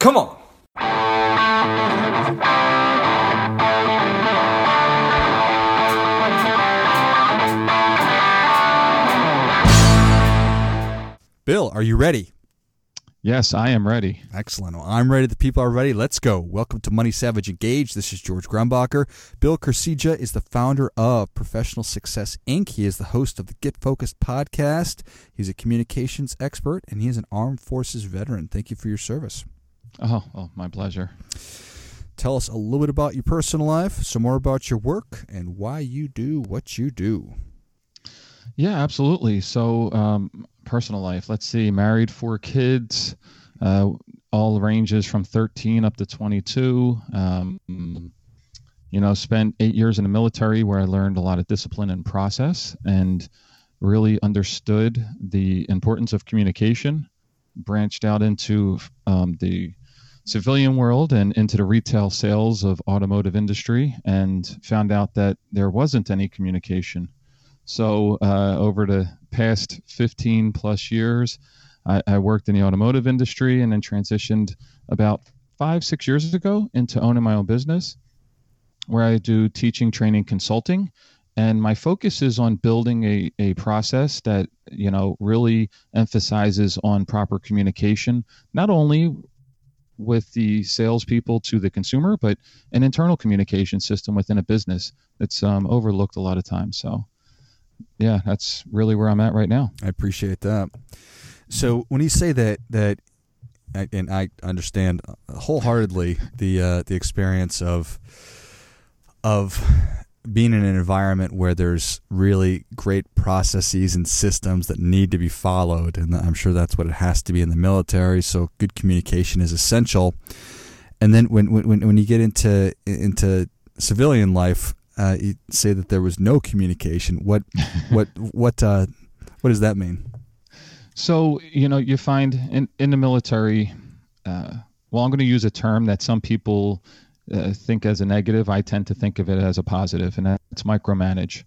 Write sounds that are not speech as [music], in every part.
Come on. Bill, are you ready? Yes, I am ready. Excellent. Well, I'm ready. The people are ready. Let's go. Welcome to Money Savage Engage. This is George Grumbacher. Bill Kursija is the founder of Professional Success Inc. He is the host of the Get Focused podcast. He's a communications expert and he is an armed forces veteran. Thank you for your service. Oh, oh, my pleasure. Tell us a little bit about your personal life, some more about your work, and why you do what you do. Yeah, absolutely. So, um, personal life. Let's see, married, four kids, uh, all ranges from 13 up to 22. Um, you know, spent eight years in the military where I learned a lot of discipline and process and really understood the importance of communication. Branched out into um, the civilian world and into the retail sales of automotive industry and found out that there wasn't any communication so uh, over the past 15 plus years, I, I, worked in the automotive industry and then transitioned about five, six years ago into owning my own business where I do teaching, training, consulting. And my focus is on building a, a process that, you know, really emphasizes on proper communication, not only with the salespeople to the consumer, but an internal communication system within a business that's um, overlooked a lot of times. So yeah, that's really where I'm at right now. I appreciate that. So when you say that that, and I understand wholeheartedly the uh, the experience of of being in an environment where there's really great processes and systems that need to be followed, and I'm sure that's what it has to be in the military. So good communication is essential. And then when when when you get into into civilian life, uh, you say that there was no communication. What [laughs] what what uh, what does that mean? So you know, you find in in the military. Uh, well, I'm going to use a term that some people uh, think as a negative. I tend to think of it as a positive, and that's micromanage.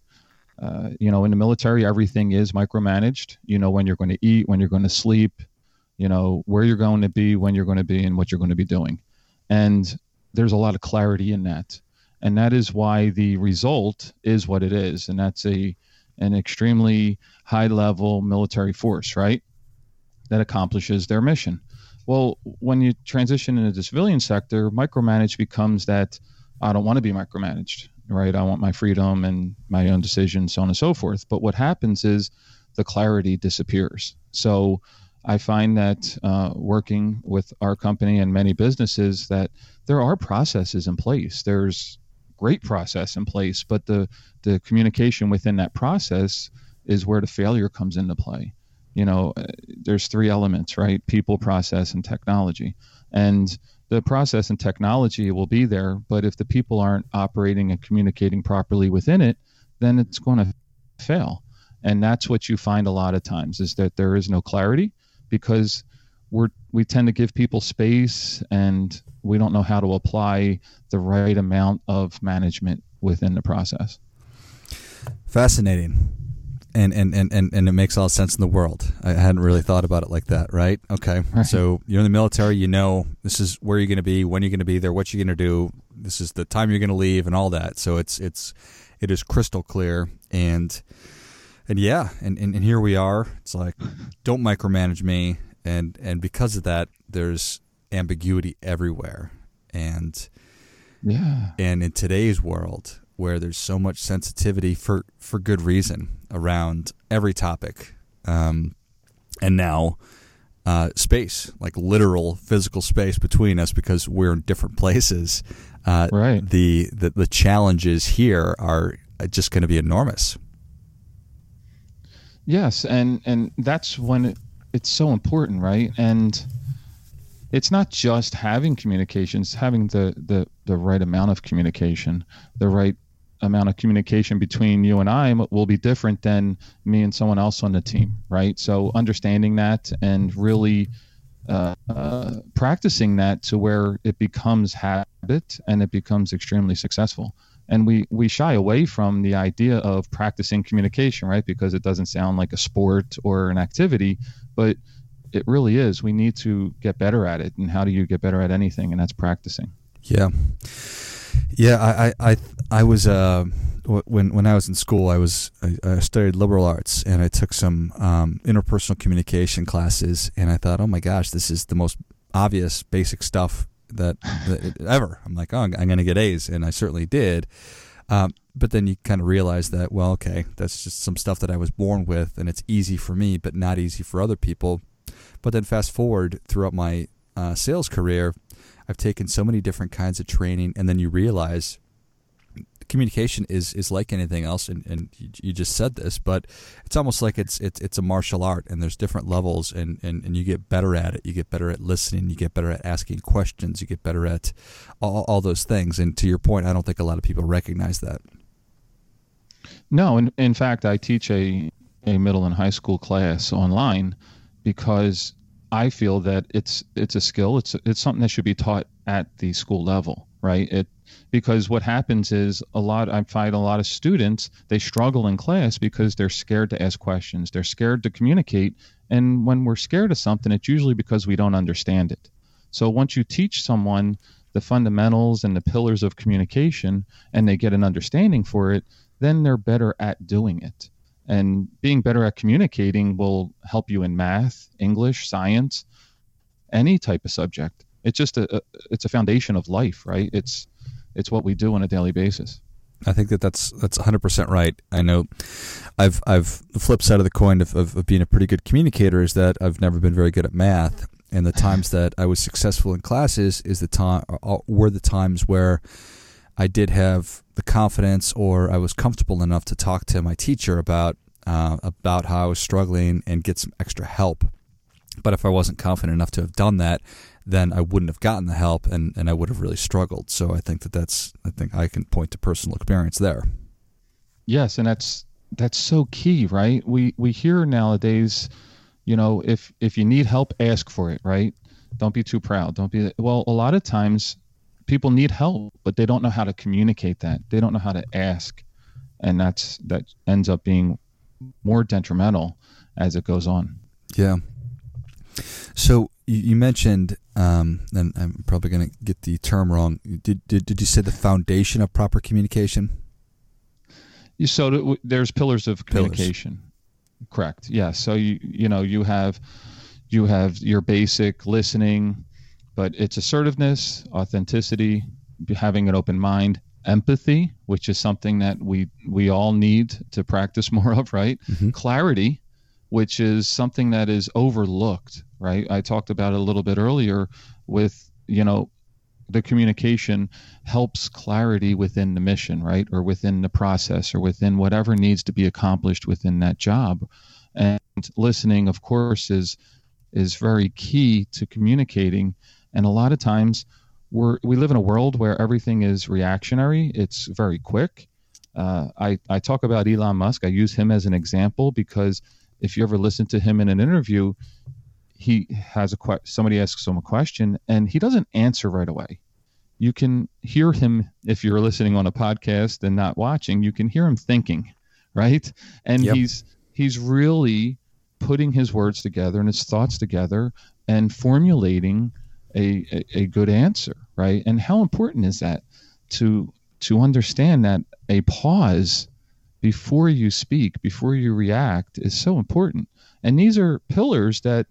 Uh, you know, in the military, everything is micromanaged. You know when you're going to eat, when you're going to sleep, you know where you're going to be, when you're going to be, and what you're going to be doing. And there's a lot of clarity in that and that is why the result is what it is and that's a an extremely high level military force right that accomplishes their mission well when you transition into the civilian sector micromanage becomes that i don't want to be micromanaged right i want my freedom and my own decisions so on and so forth but what happens is the clarity disappears so I find that uh, working with our company and many businesses that there are processes in place. There's great process in place, but the the communication within that process is where the failure comes into play. You know, uh, there's three elements, right? People, process, and technology. And the process and technology will be there, but if the people aren't operating and communicating properly within it, then it's going to fail. And that's what you find a lot of times is that there is no clarity because we're we tend to give people space and we don't know how to apply the right amount of management within the process fascinating and and, and, and, and it makes all sense in the world. I hadn't really thought about it like that, right? Okay. [laughs] Right. So you're in the military, you know this is where you're gonna be, when you're gonna be there, what you're gonna do, this is the time you're gonna leave and all that. So it's it's it is crystal clear and and yeah, and, and, and here we are. It's like don't micromanage me and and because of that, there's ambiguity everywhere, and yeah, and in today's world where there's so much sensitivity for for good reason around every topic, um, and now. Uh, space, like literal physical space between us, because we're in different places. Uh, right. The, the the challenges here are just going to be enormous. Yes, and and that's when it, it's so important, right? And it's not just having communications, having the, the, the right amount of communication, the right amount of communication between you and I will be different than me and someone else on the team, right? So understanding that and really uh, uh, practicing that to where it becomes habit and it becomes extremely successful. And we we shy away from the idea of practicing communication, right? Because it doesn't sound like a sport or an activity, but it really is. We need to get better at it. And how do you get better at anything? And that's practicing. Yeah, yeah. I I I, I was uh, when when I was in school, I was I, I studied liberal arts and I took some um, interpersonal communication classes, and I thought, oh my gosh, this is the most obvious, basic stuff that, that [laughs] ever. I'm like, oh, I'm going to get A's, and I certainly did. Um, but then you kind of realize that, well, okay, that's just some stuff that I was born with, and it's easy for me, but not easy for other people. But then fast forward throughout my uh, sales career, I've taken so many different kinds of training, and then you realize communication is is like anything else, and, and you, just said this, but it's almost like it's it's it's a martial art, and there's different levels, and, and and you get better at it. You get better at listening. You get better at asking questions. You get better at all, all those things. And to your point, I don't think a lot of people recognize that. No, in in fact, I teach a a middle and high school class online because I feel that it's it's a skill. It's it's something that should be taught at the school level, right? It because what happens is a lot I find a lot of students they struggle in class because they're scared to ask questions. They're scared to communicate, and when we're scared of something, it's usually because we don't understand it. So once you teach someone the fundamentals and the pillars of communication and they get an understanding for it, then they're better at doing it. And being better at communicating will help you in math, English, science, any type of subject. It's just a, a it's a foundation of life, right? It's it's what we do on a daily basis. I think that that's that's 100% right. I know I've I've the flip side of the coin of, of, of, being a pretty good communicator is that I've never been very good at math and the [laughs] times that I was successful in classes is the time uh, were the times where I did have the confidence or I was comfortable enough to talk to my teacher about uh, about how I was struggling and get some extra help. But if I wasn't confident enough to have done that, then I wouldn't have gotten the help and, and I would have really struggled. So I think that that's I think I can point to personal experience there. Yes, and that's that's so key, right? We we hear nowadays, you know, if if you need help, ask for it, right? Don't be too proud. Don't be well. A lot of times, people need help, but they don't know how to communicate that. They don't know how to ask, and that's that ends up being more detrimental as it goes on. Yeah. So you mentioned, um, and I'm probably going to get the term wrong. Did, did did you say the foundation of proper communication? So there's pillars of communication. Pillars. Correct. Yeah. So you you know you have you have your basic listening, but it's assertiveness, authenticity, having an open mind, empathy, which is something that we we all need to practice [laughs] more of, right? Mm-hmm. Clarity, which is something that is overlooked, right? I talked about it a little bit earlier with, you know, the communication helps clarity within the mission, right? Or within the process or within whatever needs to be accomplished within that job. And listening, of course, is is very key to communicating. And a lot of times we're, we live in a world where everything is reactionary. It's very quick. Uh, I, I talk about Elon Musk. I use him as an example because if you ever listen to him in an interview, he has a que- somebody asks him a question and he doesn't answer right away. You can hear him if you're listening on a podcast and not watching. You can hear him thinking, right? And yep. he's he's really putting his words together and his thoughts together and formulating a, a, good answer right? And how important is that to to understand that a pause before you speak, before you react, is so important. And these are pillars that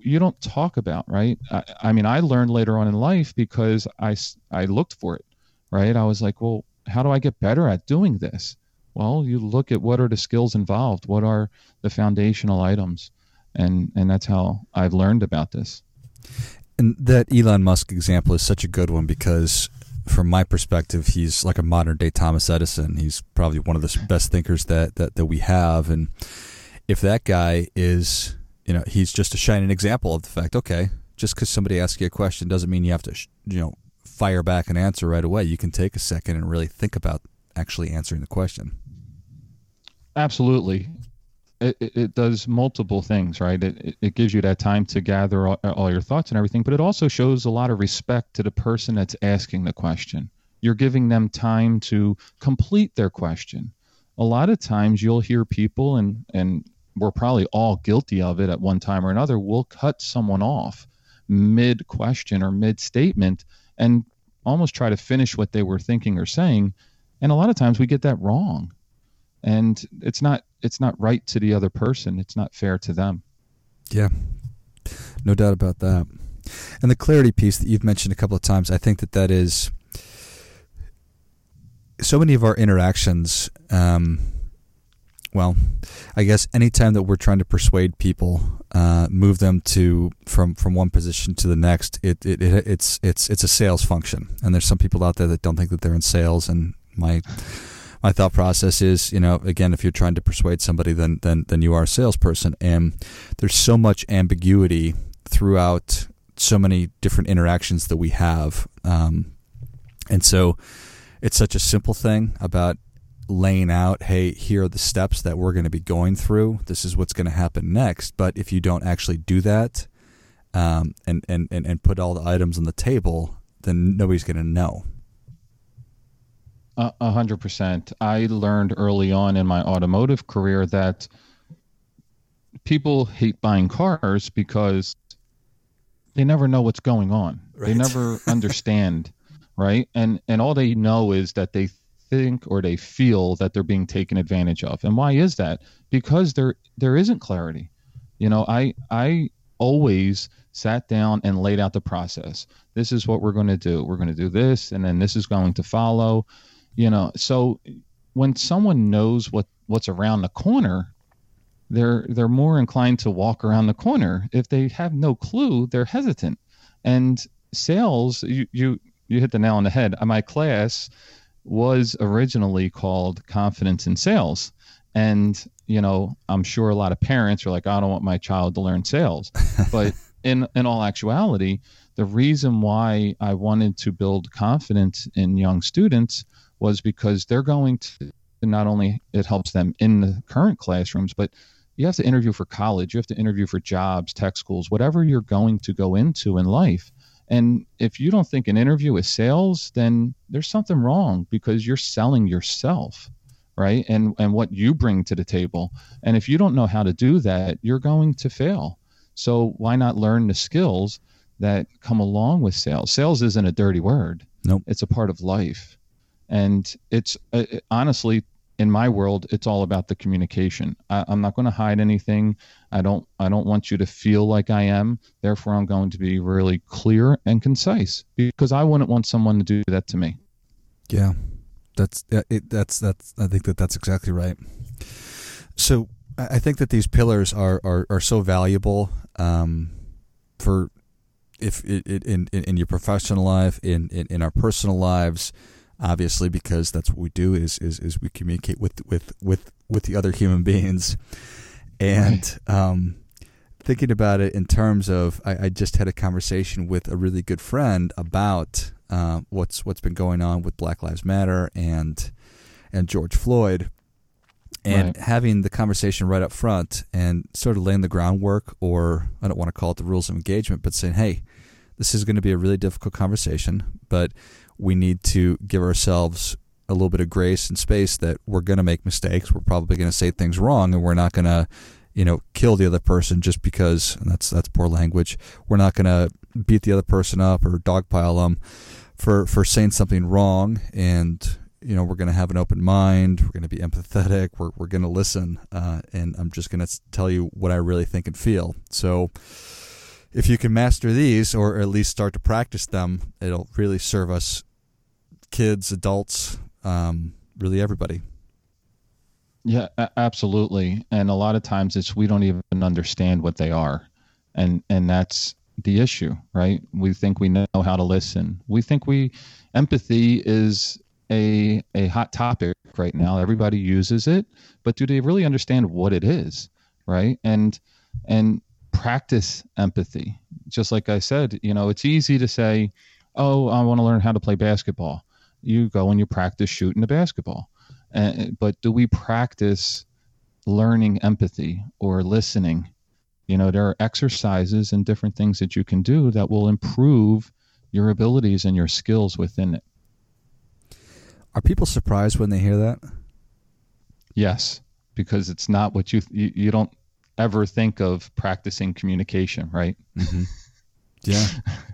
you don't talk about, right? I, I mean, I learned later on in life because I I looked for it, right? I was like, well, how do I get better at doing this? Well, you look at what are the skills involved, what are the foundational items, and and that's how I've learned about this. And that Elon Musk example is such a good one because, from my perspective, he's like a modern day Thomas Edison. He's probably one of the best thinkers that, that, that we have. And if that guy is, you know, he's just a shining example of the fact, okay, just because somebody asks you a question doesn't mean you have to, you know, fire back an answer right away. You can take a second and really think about actually answering the question. Absolutely it, it does multiple things, right? It, it gives you that time to gather all, all your thoughts and everything, but it also shows a lot of respect to the person that's asking the question. You're giving them time to complete their question. A lot of times you'll hear people, and, and we're probably all guilty of it at one time or another. We'll cut someone off mid question or mid statement and almost try to finish what they were thinking or saying. And a lot of times we get that wrong. And it's not it's not right to the other person. It's not fair to them. Yeah. No doubt about that. And the clarity piece that you've mentioned a couple of times, I think that that is so many of our interactions um, well, I guess anytime that we're trying to persuade people, uh, move them to from from one position to the next, it, it, it it's it's it's a sales function. And there's some people out there that don't think that they're in sales. And my my thought process is, you know, again, if you're trying to persuade somebody, then then then you are a salesperson. And there's so much ambiguity throughout so many different interactions that we have, um, and so it's such a simple thing about laying out, hey, here are the steps that we're going to be going through. This is what's going to happen next. But if you don't actually do that um, and, and, and, and put all the items on the table, then nobody's going to know. A hundred percent. I learned early on in my automotive career that people hate buying cars because they never know what's going on. Right. They never [laughs] understand, right? And and all they know is that they think or they feel that they're being taken advantage of. And why is that? Because there there isn't clarity. You know, I I always sat down and laid out the process. This is what we're going to do. We're going to do this and then this is going to follow. You know, so when someone knows what what's around the corner, they're they're more inclined to walk around the corner. If they have no clue, they're hesitant. And sales, you you you hit the nail on the head. My class was originally called Confidence in Sales. And, you know, I'm sure a lot of parents are like, I don't want my child to learn sales. [laughs] But in, in all actuality, the reason why I wanted to build confidence in young students was because they're going to not only it helps them in the current classrooms, but you have to interview for college, you have to interview for jobs, tech schools, whatever you're going to go into in life. And if you don't think an interview is sales, then there's something wrong because you're selling yourself, right? And and what you bring to the table. And if you don't know how to do that, you're going to fail. So why not learn the skills that come along with sales? Sales isn't a dirty word. Nope. It's a part of life. And it's uh, honestly in my world, it's all about the communication. I, am not going to hide anything. I don't. I don't want you to feel like I am. Therefore, I'm going to be really clear and concise because I wouldn't want someone to do that to me. Yeah, that's it, that's that's. I think that that's exactly right. So I think that these pillars are are, are so valuable um, for if it, it, in in your professional life, in, in in our personal lives obviously because that's what we do is is, is we communicate with with with with the other human beings. And um, thinking about it in terms of I, I, just had a conversation with a really good friend about uh, what's what's been going on with Black Lives Matter and and George Floyd. And right. having the conversation right up front and sort of laying the groundwork or I don't want to call it the rules of engagement but saying hey this is going to be a really difficult conversation but we need to give ourselves a little bit of grace and space that we're going to make mistakes. We're probably going to say things wrong, and we're not going to, you know, kill the other person just because. that's that's poor language. We're not going to beat the other person up or dogpile them for for saying something wrong. And you know, we're going to have an open mind. We're going to be empathetic. We're we're going to listen. Uh, and I'm just going to tell you what I really think and feel. So if you can master these or at least start to practice them, it'll really serve us kids, adults, um, really everybody. Yeah, absolutely. And a lot of times it's we don't even understand what they are. And and that's the issue, right? We think we know how to listen. We think we empathy is a a hot topic right now. Everybody uses it, but do they really understand what it is, right? And and practice empathy. Just like I said, you know, it's easy to say, "Oh, I want to learn how to play basketball." You go and you practice shooting the basketball. Uh, but do we practice learning empathy or listening? You know, there are exercises and different things that you can do that will improve your abilities and your skills within it. Are people surprised when they hear that? Yes, because it's not what you you, you don't ever think of practicing communication, right? Mm-hmm. Yeah. [laughs]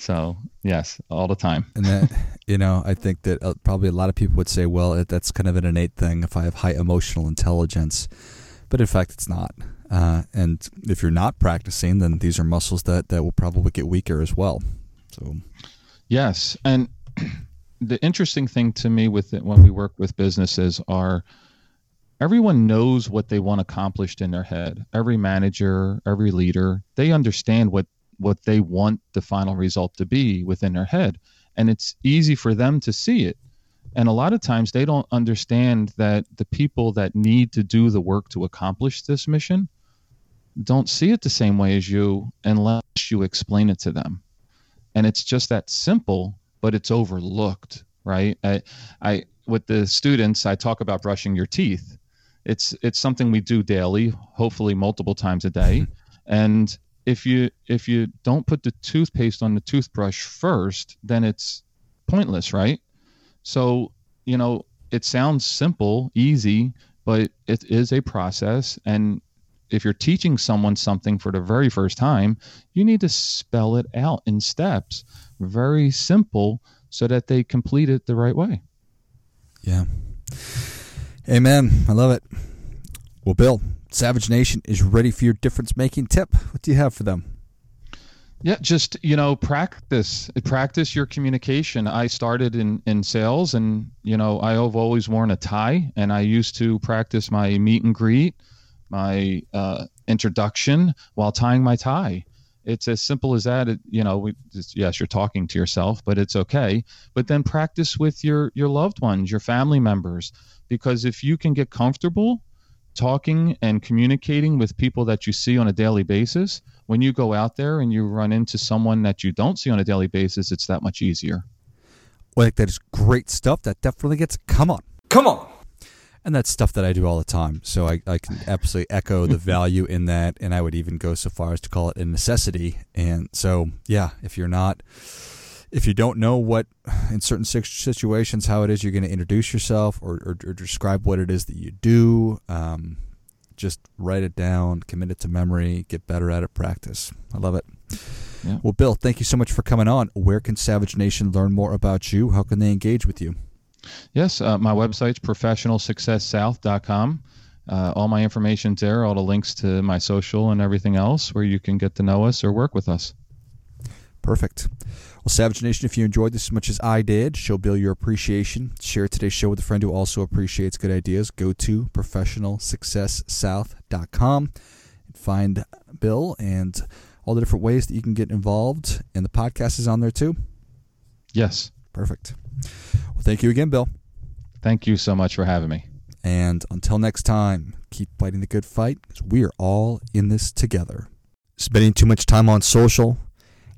so yes, all the time. and that [laughs] you know, I think that uh, probably a lot of people would say, well, that's kind of an innate thing if I have high emotional intelligence, but in fact, it's not. Uh, and if you're not practicing, then these are muscles that that will probably get weaker as well. So, yes, and [clears throat] the interesting thing to me with it when we work with businesses are everyone knows what they want accomplished in their head. Every manager, every leader, they understand what what they want the final result to be within their head, and it's easy for them to see it. And a lot of times they don't understand that the people that need to do the work to accomplish this mission don't see it the same way as you unless you explain it to them. And it's just that simple, but it's overlooked, right? I, I with the students, I talk about brushing your teeth. It's it's something we do daily, hopefully multiple times a day. Mm-hmm. and if you if you don't put the toothpaste on the toothbrush first, then it's pointless, right? So, you know, it sounds simple, easy, but it is a process and if you're teaching someone something for the very first time, you need to spell it out in steps, very simple, so that they complete it the right way. Yeah. Amen. I love it. Well, Bill, Savage Nation is ready for your difference making tip. What do you have for them? Yeah, just you know, practice practice your communication. I started in in sales, and you know, I have always worn a tie, and I used to practice my meet and greet my uh, introduction while tying my tie. It's as simple as that. It, you know, we, yes, you're talking to yourself, but it's okay. But then practice with your your loved ones, your family members, because if you can get comfortable talking and communicating with people that you see on a daily basis, when you go out there and you run into someone that you don't see on a daily basis, it's that much easier. Well, I think that is great stuff. That definitely gets come on, come on and that's stuff that I do all the time. So I, I can absolutely echo the [laughs] value in that, and I would even go so far as to call it a necessity. And so, yeah, if you're not, if you don't know what [sighs] in certain situations how it is you're going to introduce yourself or, or, or, describe what it is that you do, um, just write it down, commit it to memory, get better at it, practice. I love it. Yeah. Well, Bill, thank you so much for coming on. Where can Savage Nation learn more about you? How can they engage with you? Yes, uh, my website's professionalsuccesssouth.com. Uh, all my information's there, all the links to my social and everything else where you can get to know us or work with us. Perfect. Well, Savage Nation, if you enjoyed this as much as I did, show Bill your appreciation. Share today's show with a friend who also appreciates good ideas. Go to professionalsuccesssouth.com and find Bill and all the different ways that you can get involved. And the podcast is on there too. Yes. Perfect. Well, thank you again, Bill. Thank you so much for having me. And until next time, keep fighting the good fight because we are all in this together. Spending too much time on social?